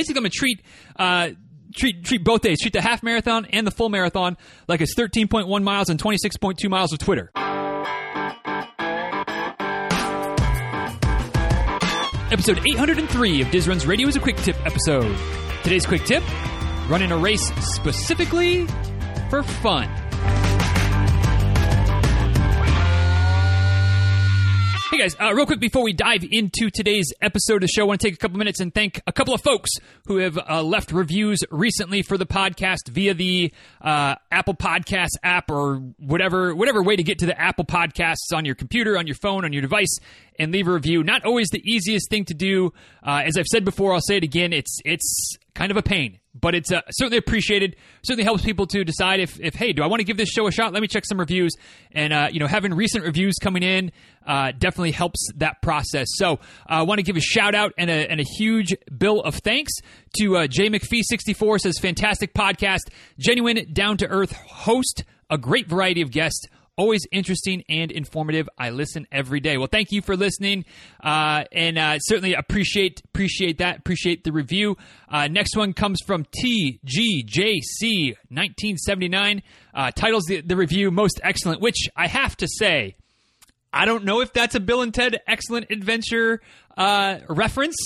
basically, I'm going to treat. Uh, treat treat both days. Treat the half marathon and the full marathon like it's 13.1 miles and 26.2 miles of Twitter. Episode 803 of Diz Runs Radio is a quick tip episode. Today's quick tip: running a race specifically for fun. Guys, uh, real quick before we dive into today's episode of the show, I want to take a couple minutes and thank a couple of folks who have uh, left reviews recently for the podcast via the uh, Apple Podcast app or whatever whatever way to get to the Apple Podcasts on your computer, on your phone, on your device, and leave a review. Not always the easiest thing to do. Uh, as I've said before, I'll say it again. It's it's kind of a pain but it's uh, certainly appreciated. Certainly helps people to decide if, if hey, do I want to give this show a shot? Let me check some reviews, and uh, you know, having recent reviews coming in uh, definitely helps that process. So, uh, I want to give a shout out and a, and a huge bill of thanks to uh, Jay McPhee sixty four says fantastic podcast, genuine down to earth host, a great variety of guests always interesting and informative. I listen every day. Well, thank you for listening, uh, and uh, certainly appreciate appreciate that. Appreciate the review. Uh, next one comes from TGJC 1979. Uh, titles the, the review most excellent, which I have to say, I don't know if that's a Bill and Ted Excellent Adventure uh, reference.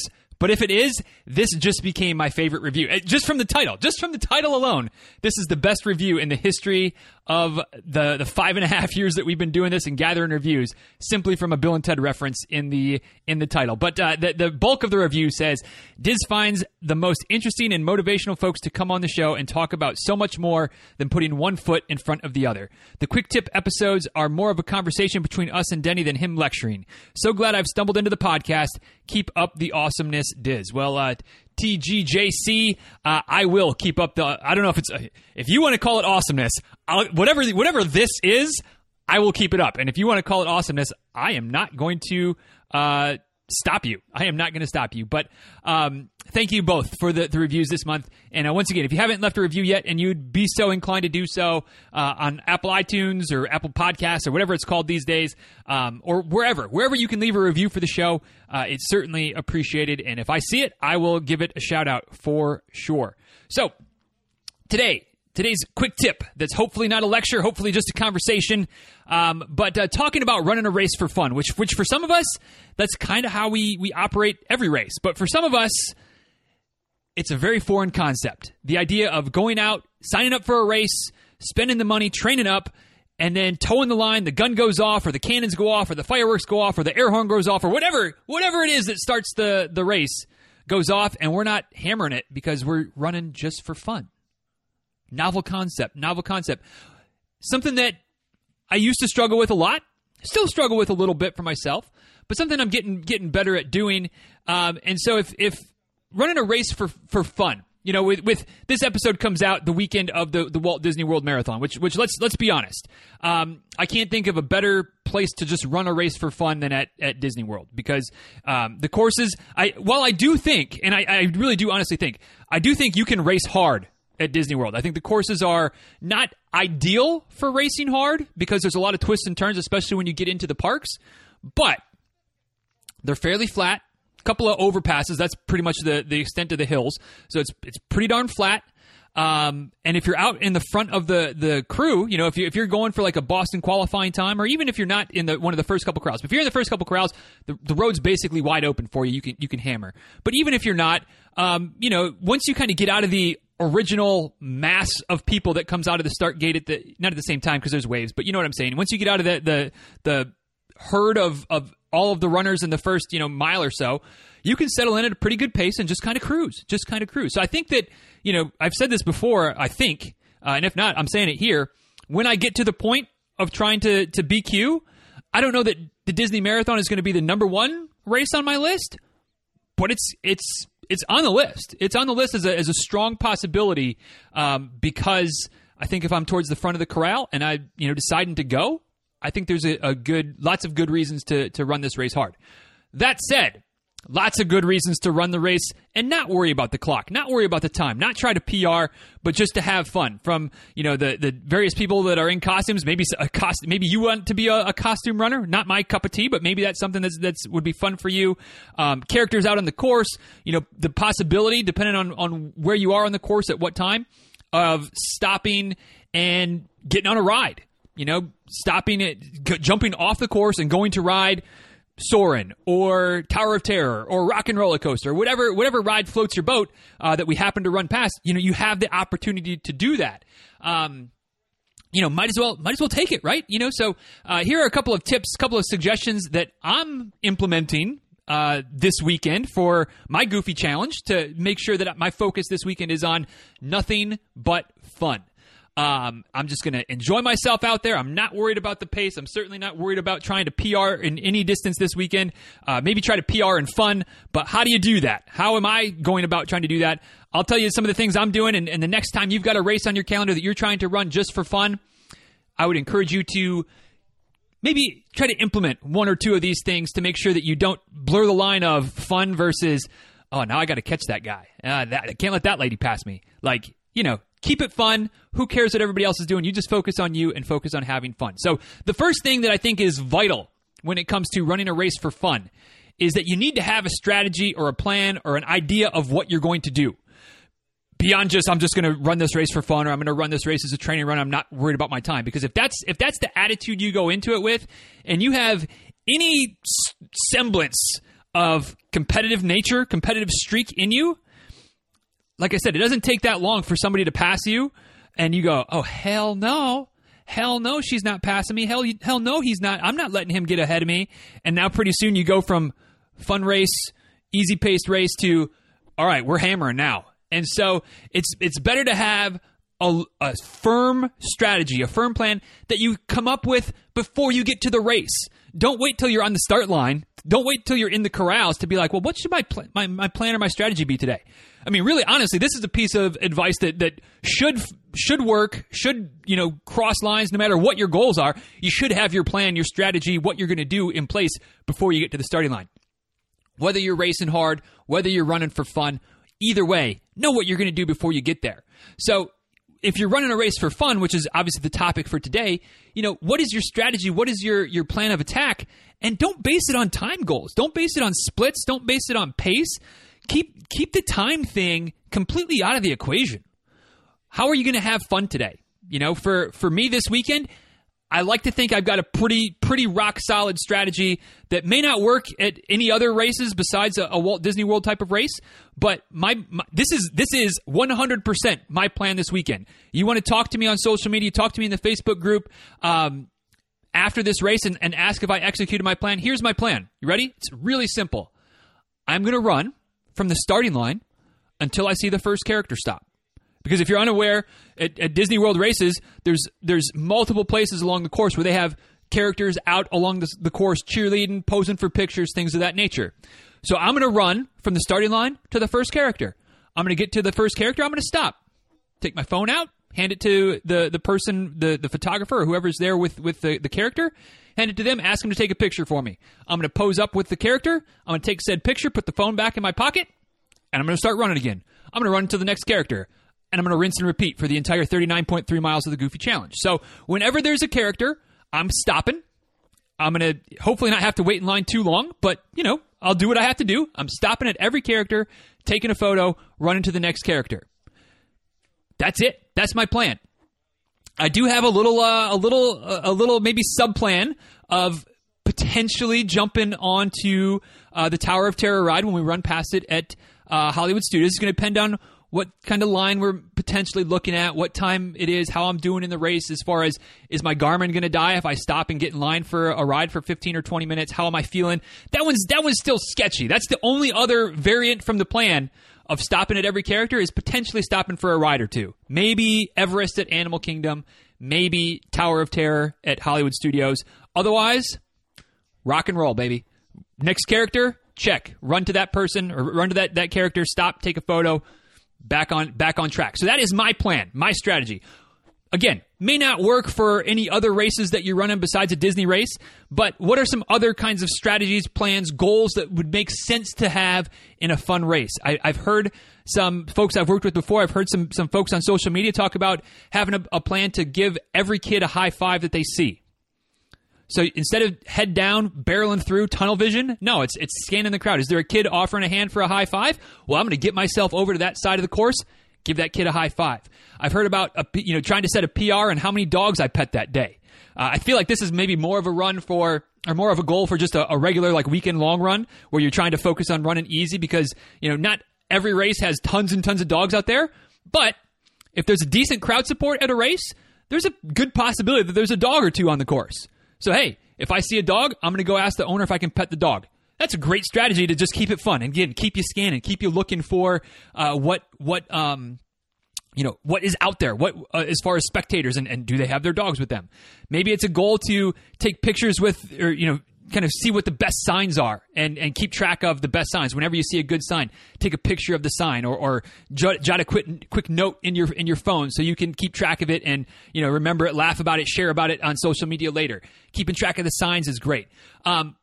But if it is, this just became my favorite review. Uh, just from the title, just from the title alone, this is the best review in the history of the the five and a half years that we've been doing this and gathering reviews, simply from a Bill and Ted reference in the in the title. But uh, the the bulk of the review says Diz finds the most interesting and motivational folks to come on the show and talk about so much more than putting one foot in front of the other. The quick tip episodes are more of a conversation between us and Denny than him lecturing. So glad I've stumbled into the podcast. Keep up the awesomeness, Diz. Well, uh, TGJC. Uh, I will keep up the. I don't know if it's if you want to call it awesomeness. I'll, whatever whatever this is, I will keep it up. And if you want to call it awesomeness, I am not going to uh, stop you. I am not going to stop you. But um, thank you both for the, the reviews this month. And uh, once again, if you haven't left a review yet and you'd be so inclined to do so uh, on Apple iTunes or Apple Podcasts or whatever it's called these days, um, or wherever, wherever you can leave a review for the show, uh, it's certainly appreciated. And if I see it, I will give it a shout out for sure. So today, today's quick tip that's hopefully not a lecture, hopefully just a conversation, um, but uh, talking about running a race for fun, which which for some of us that's kind of how we we operate every race, but for some of us it's a very foreign concept. The idea of going out, signing up for a race, spending the money, training up, and then towing the line, the gun goes off, or the cannons go off, or the fireworks go off, or the air horn goes off, or whatever whatever it is that starts the the race goes off, and we're not hammering it because we're running just for fun. Novel concept, novel concept. Something that I used to struggle with a lot, still struggle with a little bit for myself, but something I'm getting getting better at doing. Um, and so if if running a race for for fun, you know, with, with this episode comes out the weekend of the, the Walt Disney World Marathon, which which let's let's be honest, um, I can't think of a better place to just run a race for fun than at, at Disney World because um, the courses. I while I do think, and I, I really do honestly think, I do think you can race hard at Disney World. I think the courses are not ideal for racing hard because there's a lot of twists and turns, especially when you get into the parks, but they're fairly flat. A couple of overpasses. That's pretty much the, the extent of the hills. So it's it's pretty darn flat. Um, and if you're out in the front of the the crew, you know, if you if you're going for like a Boston qualifying time, or even if you're not in the one of the first couple crowds, but if you're in the first couple crowds, the, the road's basically wide open for you. You can you can hammer. But even if you're not, um, you know, once you kind of get out of the original mass of people that comes out of the start gate at the not at the same time because there's waves, but you know what I'm saying. Once you get out of the the the herd of of all of the runners in the first you know mile or so, you can settle in at a pretty good pace and just kind of cruise, just kind of cruise. So I think that you know I've said this before. I think, uh, and if not, I'm saying it here. When I get to the point of trying to to BQ, I don't know that the Disney Marathon is going to be the number one race on my list, but it's it's it's on the list. It's on the list as a, as a strong possibility um, because I think if I'm towards the front of the corral and I you know deciding to go, I think there's a, a good lots of good reasons to to run this race hard. That said, Lots of good reasons to run the race and not worry about the clock, not worry about the time, not try to PR, but just to have fun. From you know the the various people that are in costumes, maybe a cost, maybe you want to be a, a costume runner. Not my cup of tea, but maybe that's something that's that's would be fun for you. Um, characters out on the course, you know, the possibility, depending on on where you are on the course at what time, of stopping and getting on a ride. You know, stopping it, g- jumping off the course and going to ride Soarin' or Tower of Terror or Rock and Roller Coaster, whatever whatever ride floats your boat uh, that we happen to run past, you know, you have the opportunity to do that. Um, you know, might as well might as well take it, right? You know, so uh, here are a couple of tips, a couple of suggestions that I'm implementing uh, this weekend for my Goofy Challenge to make sure that my focus this weekend is on nothing but fun. Um, I'm just going to enjoy myself out there. I'm not worried about the pace. I'm certainly not worried about trying to PR in any distance this weekend. Uh, maybe try to PR in fun, but how do you do that? How am I going about trying to do that? I'll tell you some of the things I'm doing, and, and the next time you've got a race on your calendar that you're trying to run just for fun, I would encourage you to maybe try to implement one or two of these things to make sure that you don't blur the line of fun versus oh now I got to catch that guy. Uh, that, I can't let that lady pass me. Like you know, keep it fun. Who cares what everybody else is doing? You just focus on you and focus on having fun. So, the first thing that I think is vital when it comes to running a race for fun is that you need to have a strategy or a plan or an idea of what you're going to do. Beyond just I'm just going to run this race for fun or I'm going to run this race as a training run, I'm not worried about my time because if that's if that's the attitude you go into it with and you have any semblance of competitive nature, competitive streak in you, like I said, it doesn't take that long for somebody to pass you, and you go, "Oh hell no." Hell no, she's not passing me. Hell, hell no, he's not. I'm not letting him get ahead of me. And now, pretty soon, you go from fun race, easy paced race to, all right, we're hammering now. And so, it's it's better to have a, a, firm strategy, a firm plan that you come up with before you get to the race. Don't wait till you're on the start line. Don't wait till you're in the corrals to be like, well, what should my pl- my, my plan or my strategy be today? I mean, really, honestly, this is a piece of advice that that should should work, should you know cross lines. No matter what your goals are, you should have your plan, your strategy, what you're going to do in place before you get to the starting line. Whether you're racing hard, whether you're running for fun, either way, know what you're going to do before you get there. So if you're running a race for fun, which is obviously the topic for today, you know, what is your strategy? What is your your plan of attack? And don't base it on time goals. Don't base it on splits. Don't base it on pace keep keep the time thing completely out of the equation. How are you going to have fun today? You know, for for me this weekend, I like to think I've got a pretty pretty rock solid strategy that may not work at any other races besides a, a Walt Disney World type of race. But my, my, this is this is 100 percent my plan this weekend. You want to talk to me on social media? Talk to me in the Facebook group um, after this race and, and ask if I executed my plan. Here's my plan. You ready? It's really simple. I'm going to run from the starting line until I see the first character stop. Because if you're unaware, at, at, Disney World races, there's there's multiple places along the course where they have characters out along the, the course cheerleading, posing for pictures, things of that nature. So I'm going to run from the starting line to the first character. I'm going to get to the first character. I'm going to stop, take my phone out, hand it to the the person, the the photographer or whoever's there with with the, the character, hand it to them, ask them to take a picture for me. I'm going to pose up with the character. I'm going to take said picture, put the phone back in my pocket, and I'm going to start running again. I'm going to run to the next character, and I'm going to rinse and repeat for the entire 39.3 miles of the Goofy Challenge. So whenever there's a character, I'm stopping. I'm going to hopefully not have to wait in line too long, but you know, I'll do what I have to do. I'm stopping at every character, taking a photo, running to the next character. That's it. That's my plan. I do have a little, uh, a little, a little maybe sub plan of potentially jumping onto uh, the Tower of Terror ride when we run past it at uh, Hollywood Studios. It's going to depend on what kind of line we're potentially looking at, what time it is, how I'm doing in the race, as far as is my Garmin going to die if I stop and get in line for a ride for 15 or 20 minutes? How am I feeling? That one's that one's still sketchy. That's the only other variant from the plan of stopping at every character is potentially stopping for a ride or two. Maybe Everest at Animal Kingdom, maybe Tower of Terror at Hollywood Studios. Otherwise, rock and roll, baby. Next character, check. Run to that person or run to that, that character, stop, take a photo, back on back on track. So that is my plan, my strategy. Again, may not work for any other races that you're running besides a Disney race, but what are some other kinds of strategies, plans, goals that would make sense to have in a fun race? I, have heard some folks I've worked with before, I've heard some, some folks on social media talk about having a, a plan to give every kid a high five that they see. So instead of head down, barreling through tunnel vision, no, it's it's scanning the crowd. Is there a kid offering a hand for a high five? Well, I'm going to get myself over to that side of the course, give that kid a high five. I've heard about a, you know trying to set a PR and how many dogs I pet that day. Uh, I feel like this is maybe more of a run for or more of a goal for just a, a regular like weekend long run where you're trying to focus on running easy because you know not every race has tons and tons of dogs out there, but if there's a decent crowd support at a race, there's a good possibility that there's a dog or two on the course. So hey, if I see a dog, I'm going to go ask the owner if I can pet the dog. That's a great strategy to just keep it fun. And again keep you scanning, keep you looking for uh, what what um, you know what is out there? What uh, as far as spectators and, and do they have their dogs with them? Maybe it's a goal to take pictures with or you know kind of see what the best signs are and, and keep track of the best signs. Whenever you see a good sign take a picture of the sign or, or jot, jot a quick, quick note in your in your phone so you can keep track of it and you know remember it laugh about it share about it on social media later. Keeping track of the signs is great. Um,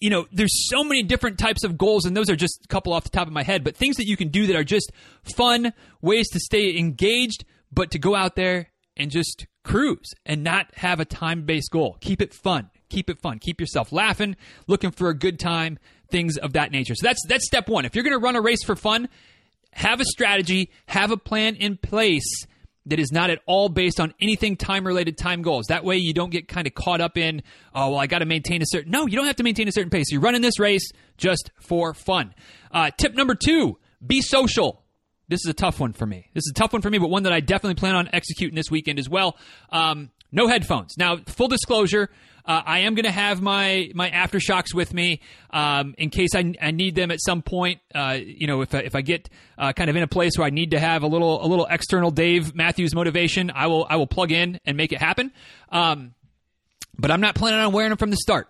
you know, there's so many different types of goals, and those are just a couple off the top of my head, but things that you can do that are just fun ways to stay engaged, but to go out there and just cruise and not have a time based goal. Keep it fun. Keep it fun. Keep yourself laughing, looking for a good time, things of that nature. So that's that's step one. If you're going to run a race for fun, have a strategy, have a plan in place that is not at all based on anything time related time goals. That way you don't get kind of caught up in, oh, well, I got to maintain a certain. No, you don't have to maintain a certain pace. You're running this race just for fun. Uh, tip number two be social. This is a tough one for me. This is a tough one for me, but one that I definitely plan on executing this weekend as well. Um, no headphones. Now, full disclosure, uh, I am going to have my my AfterShokz with me um, in case I, I, need them at some point. Uh, you know, if I, if I get uh, kind of in a place where I need to have a little a little external Dave Matthews motivation, I will I will plug in and make it happen. Um, but I'm not planning on wearing them from the start.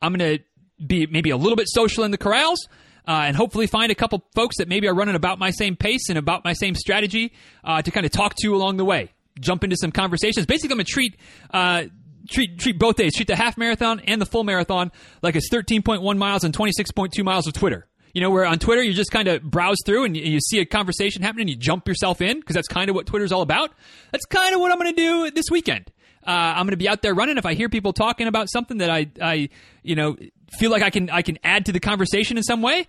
I'm going to be maybe a little bit social in the corrals. Uh, and hopefully find a couple folks that maybe are running about my same pace and about my same strategy uh, to kind of talk to along the way. Jump into some conversations. Basically, I'm going to treat uh, treat treat both days. Treat the half marathon and the full marathon like it's 13.1 miles and 26.2 miles of Twitter. You know, where on Twitter you just kind of browse through and you, you, see a conversation happening and you jump yourself in because that's kind of what Twitter's all about. That's kind of what I'm going to do this weekend. Uh, I'm going to be out there running. If I hear people talking about something that I, I, you know, feel like I can, I can add to the conversation in some way,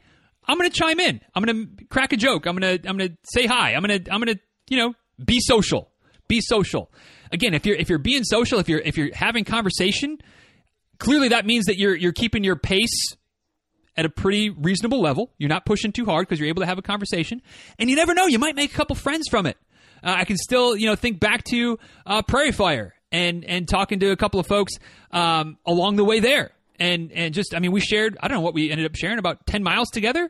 I'm going to chime in. I'm going to crack a joke. I'm going to, I'm going to say hi. I'm going to, I'm going to, you know, be social. Be social again, if you're if you're being social, if you're if you're having conversation, clearly that means that you're you're keeping your pace at a pretty reasonable level. You're not pushing too hard because you're able to have a conversation, and you never know, you might make a couple friends from it. Uh, I can still you know think back to uh, Prairie Fire and and talking to a couple of folks um, along the way there. And and just I mean we shared I don't know what we ended up sharing about ten miles together,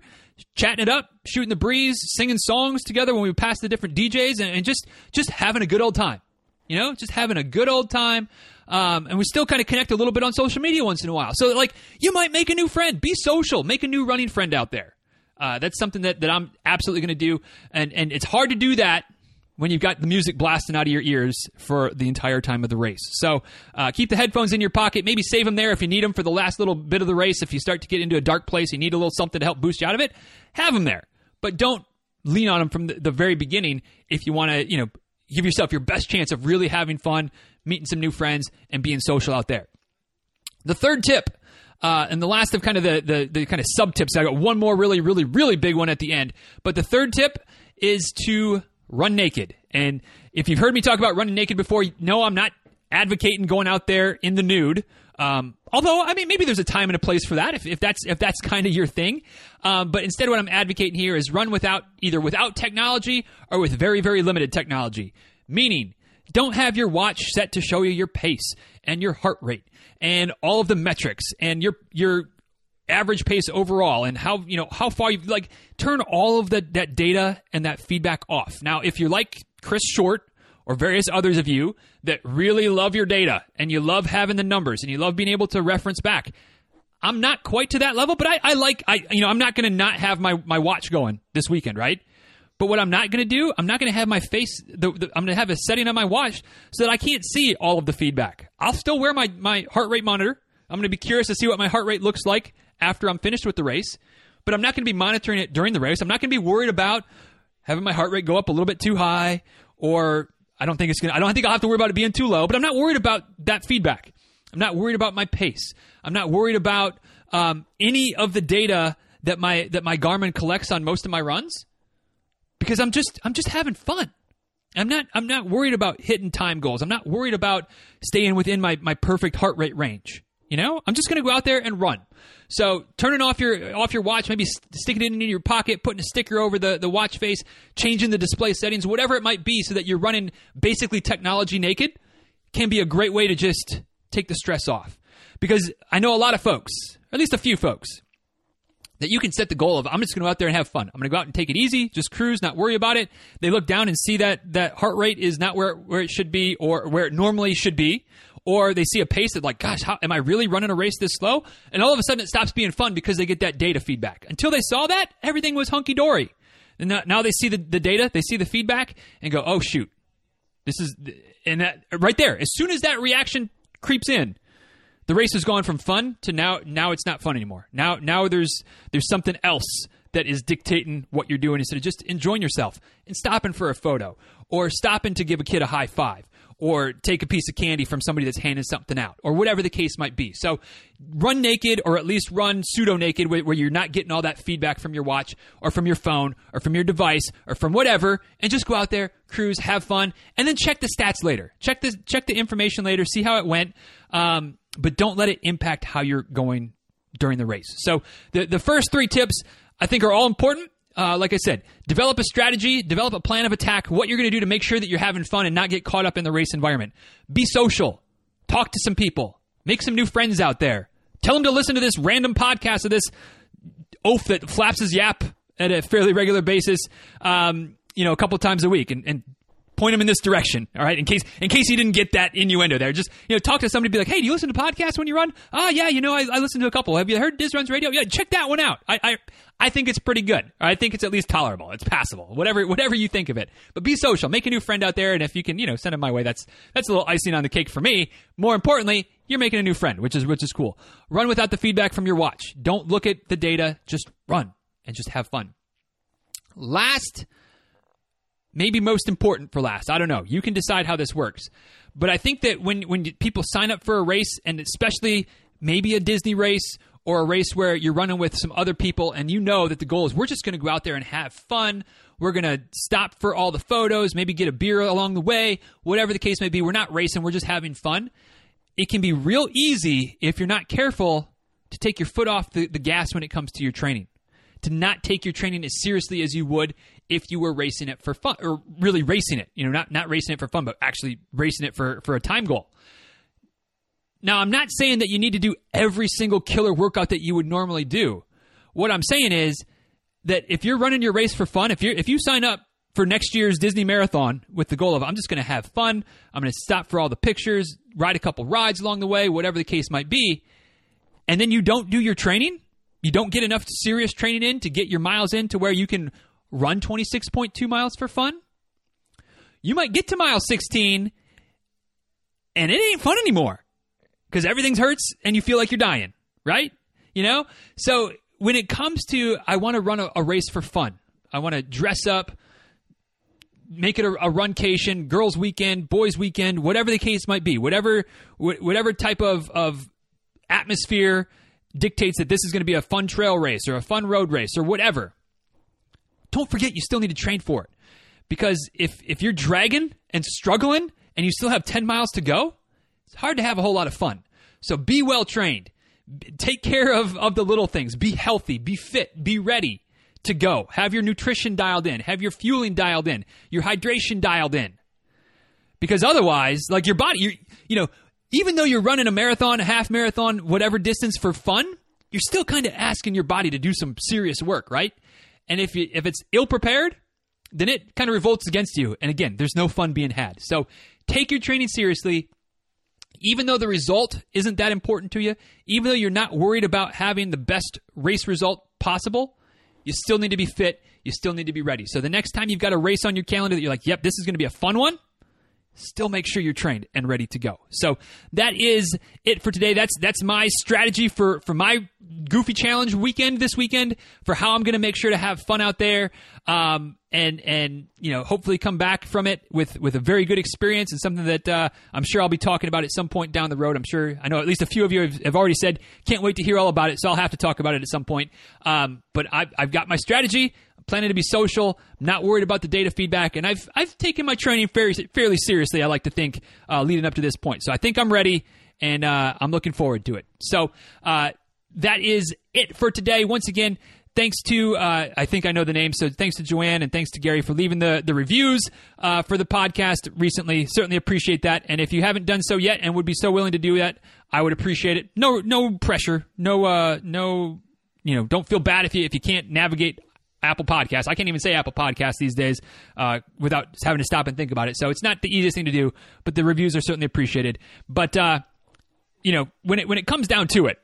chatting it up, shooting the breeze, singing songs together when we passed the different DJs, and, and just just having a good old time you know, just having a good old time. Um, and we still kind of connect a little bit on social media once in a while. So, like, you might make a new friend. Be social. Make a new running friend out there. Uh, that's something that, that I'm absolutely going to do. And, and it's hard to do that when you've got the music blasting out of your ears for the entire time of the race. So uh, keep the headphones in your pocket. Maybe save them there if you need them for the last little bit of the race. If you start to get into a dark place, you need a little something to help boost you out of it. Have them there, but don't lean on them from the, the very beginning if you want to, you know, give yourself your best chance of really having fun, meeting some new friends, and being social out there. The third tip, uh, and the last of kind of the, the, the kind of sub tips, I got one more really, really, really big one at the end. But the third tip is to run naked. And if you've heard me talk about running naked before, no, I'm not advocating going out there in the nude. Um, although, I mean, maybe there's a time and a place for that if, if that's if that's kind of your thing. Um, but instead, what I'm advocating here is run without either without technology or with very very limited technology. Meaning, don't have your watch set to show you your pace and your heart rate and all of the metrics and your your average pace overall and how you know how far you like turn all of the, that data and that feedback off. Now, if you're like Chris Short or various others of you that really love your data and you love having the numbers and you love being able to reference back. I'm not quite to that level, but I, I like I you know I'm not going to not have my my watch going this weekend, right? But what I'm not going to do, I'm not going to have my face, the, the, I'm going to have a setting on my watch so that I can't see all of the feedback. I'll still wear my, my heart rate monitor. I'm going to be curious to see what my heart rate looks like after I'm finished with the race, but I'm not going to be monitoring it during the race. I'm not going to be worried about having my heart rate go up a little bit too high or I don't think it's going I don't think I'll have to worry about it being too low, but I'm not worried about that feedback. I'm not worried about my pace. I'm not worried about um, any of the data that my that my Garmin collects on most of my runs because I'm just I'm just having fun. I'm not I'm not worried about hitting time goals. I'm not worried about staying within my my perfect heart rate range. You know, I'm just going to go out there and run. So turning off your off your watch, maybe sticking it in your pocket, putting a sticker over the, the watch face, changing the display settings, whatever it might be, so that you're running basically technology naked, can be a great way to just take the stress off. Because I know a lot of folks, at least a few folks, that you can set the goal of I'm just going to go out there and have fun. I'm going to go out and take it easy, just cruise, not worry about it. They look down and see that that heart rate is not where where it should be or where it normally should be, or they see a pace that like, gosh, how, am I really running a race this slow? And all of a sudden it stops being fun because they get that data feedback. Until they saw that, everything was hunky dory. And now they see the, the data, they see the feedback, and go, oh shoot, this is and that right there. As soon as that reaction creeps in, the race has gone from fun to now now it's not fun anymore. Now now there's there's something else that is dictating what you're doing instead of just enjoying yourself and stopping for a photo or stopping to give a kid a high five or take a piece of candy from somebody that's handing something out or whatever the case might be. So run naked or at least run pseudo naked where you're not getting all that feedback from your watch or from your phone or from your device or from whatever and just go out there, cruise, have fun and then check the stats later. Check the check the information later, see how it went. Um, but don't let it impact how you're going during the race. So the the first three tips I think are all important. Uh, like I said, develop a strategy, develop a plan of attack, what you're going to do to make sure that you're having fun and not get caught up in the race environment. Be social, talk to some people, make some new friends out there. Tell them to listen to this random podcast of this oaf that flaps his yap at a fairly regular basis, um, you know, a couple times a week, and, and point him in this direction. All right, in case in case he didn't get that innuendo there, just you know, talk to somebody. Be like, hey, do you listen to podcasts when you run? Oh yeah, you know, I, I listen to a couple. Have you heard Diz Runs Radio? Yeah, check that one out. I, I I think it's pretty good. I think it's at least tolerable. It's passable. Whatever whatever you think of it. But be social. Make a new friend out there, and if you can, you know, send him my way. That's that's a little icing on the cake for me. More importantly, you're making a new friend, which is which is cool. Run without the feedback from your watch. Don't look at the data. Just run and just have fun. Last maybe most important for last. I don't know. You can decide how this works. But I think that when when people sign up for a race, and especially maybe a Disney race or a race where you're running with some other people, and you know that the goal is we're just going to go out there and have fun. We're going to stop for all the photos, maybe get a beer along the way, whatever the case may be. We're not racing, we're just having fun. It can be real easy if you're not careful to take your foot off the, the gas when it comes to your training to not take your training as seriously as you would if you were racing it for fun or really racing it, you know, not, not racing it for fun, but actually racing it for, for a time goal. Now, I'm not saying that you need to do every single killer workout that you would normally do. What I'm saying is that if you're running your race for fun, if you if you sign up for next year's Disney Marathon with the goal of I'm just going to have fun, I'm going to stop for all the pictures, ride a couple rides along the way, whatever the case might be, and then you don't do your training, you don't get enough serious training in to get your miles in to where you can run 26.2 miles for fun, you might get to mile 16 and it ain't fun anymore because everything hurts and you feel like you're dying, right? You know? So when it comes to, I want to run a, a, race for fun, I want to dress up, make it a, a runcation, girls' weekend, boys' weekend, whatever the case might be, whatever, whatever type of, of atmosphere dictates that this is going to be a fun trail race or a fun road race or whatever, don't forget you still need to train for it. Because if if you're dragging and struggling and you still have 10 miles to go, it's hard to have a whole lot of fun. So be well trained. Take care of, of the little things. Be healthy, be fit, be ready to go. Have your nutrition dialed in, have your fueling dialed in, your hydration dialed in. Because otherwise, like your body, you you know, even though you're running a marathon, a half marathon, whatever distance for fun, you're still kind of asking your body to do some serious work, right? And if you, if it's ill prepared, then it kind of revolts against you. And again, there's no fun being had. So take your training seriously. Even though the result isn't that important to you, even though you're not worried about having the best race result possible, you still need to be fit. you still need to be ready. So the next time you've got a race on your calendar that you're like, yep, this is going to be a fun one, still make sure you're trained and ready to go. So that is it for today. That's that's my strategy for for my goofy challenge weekend this weekend for how I'm going to make sure to have fun out there. Um, and and you know hopefully come back from it with with a very good experience and something that uh, I'm sure I'll be talking about at some point down the road. I'm sure I know at least a few of you have, have already said can't wait to hear all about it, so I'll have to talk about it at some point. Um, but I've, I've got my strategy. I'm planning to be social. Not worried about the data feedback, and I've I've taken my training fairly fairly seriously. I like to think uh, leading up to this point, so I think I'm ready and uh, I'm looking forward to it. So uh, that is it for today. Once again, thanks to uh, I think I know the name, so thanks to Joanne and thanks to Gary for leaving the the reviews uh, for the podcast recently. Certainly appreciate that. And if you haven't done so yet and would be so willing to do that, I would appreciate it. No no pressure, no uh, no you know don't feel bad if you if you can't navigate Apple Podcasts. I can't even say Apple Podcasts these days uh, without having to stop and think about it. So it's not the easiest thing to do, but the reviews are certainly appreciated. But uh, you know when it when it comes down to it,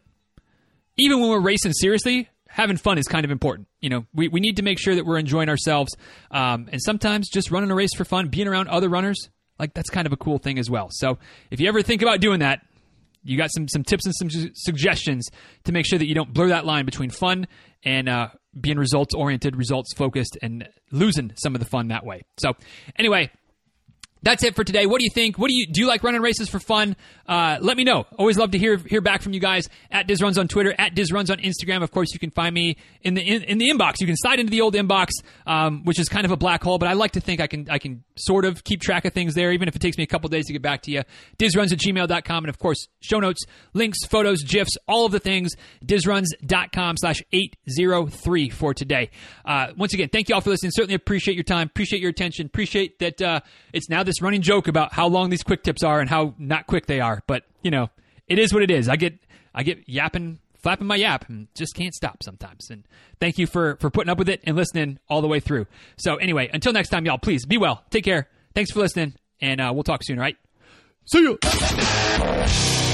even when we're racing seriously, having fun is kind of important. You know, we, we need to make sure that we're enjoying ourselves. Um, and sometimes just running a race for fun, being around other runners, like that's kind of a cool thing as well. So if you ever think about doing that, you got some some tips and some su- suggestions to make sure that you don't blur that line between fun and uh, being results oriented, results focused, and losing some of the fun that way. So anyway, that's it for today. What do you think? What do you do? You like running races for fun? Uh, let me know. Always love to hear hear back from you guys. At Diz Runs on Twitter, at Diz Runs on Instagram. Of course, you can find me in the in, in the inbox. You can slide into the old inbox, um, which is kind of a black hole. But I like to think I can I can sort of keep track of things there, even if it takes me a couple days to get back to you. Dizruns at gmail.com. and of course, show notes, links, photos, gifs, all of the things. Dizruns.com slash eight zero three for today. Uh, once again, thank you all for listening. Certainly appreciate your time. Appreciate your attention. Appreciate that uh, it's now this running joke about how long these quick tips are and how not quick they are. But you know, it is what it is. I get I get yapping, flapping my yap, and just can't stop sometimes. And thank you for for putting up with it and listening all the way through. So anyway, until next time, y'all, please be well, take care. Thanks for listening, and uh, we'll talk soon. All right, see you.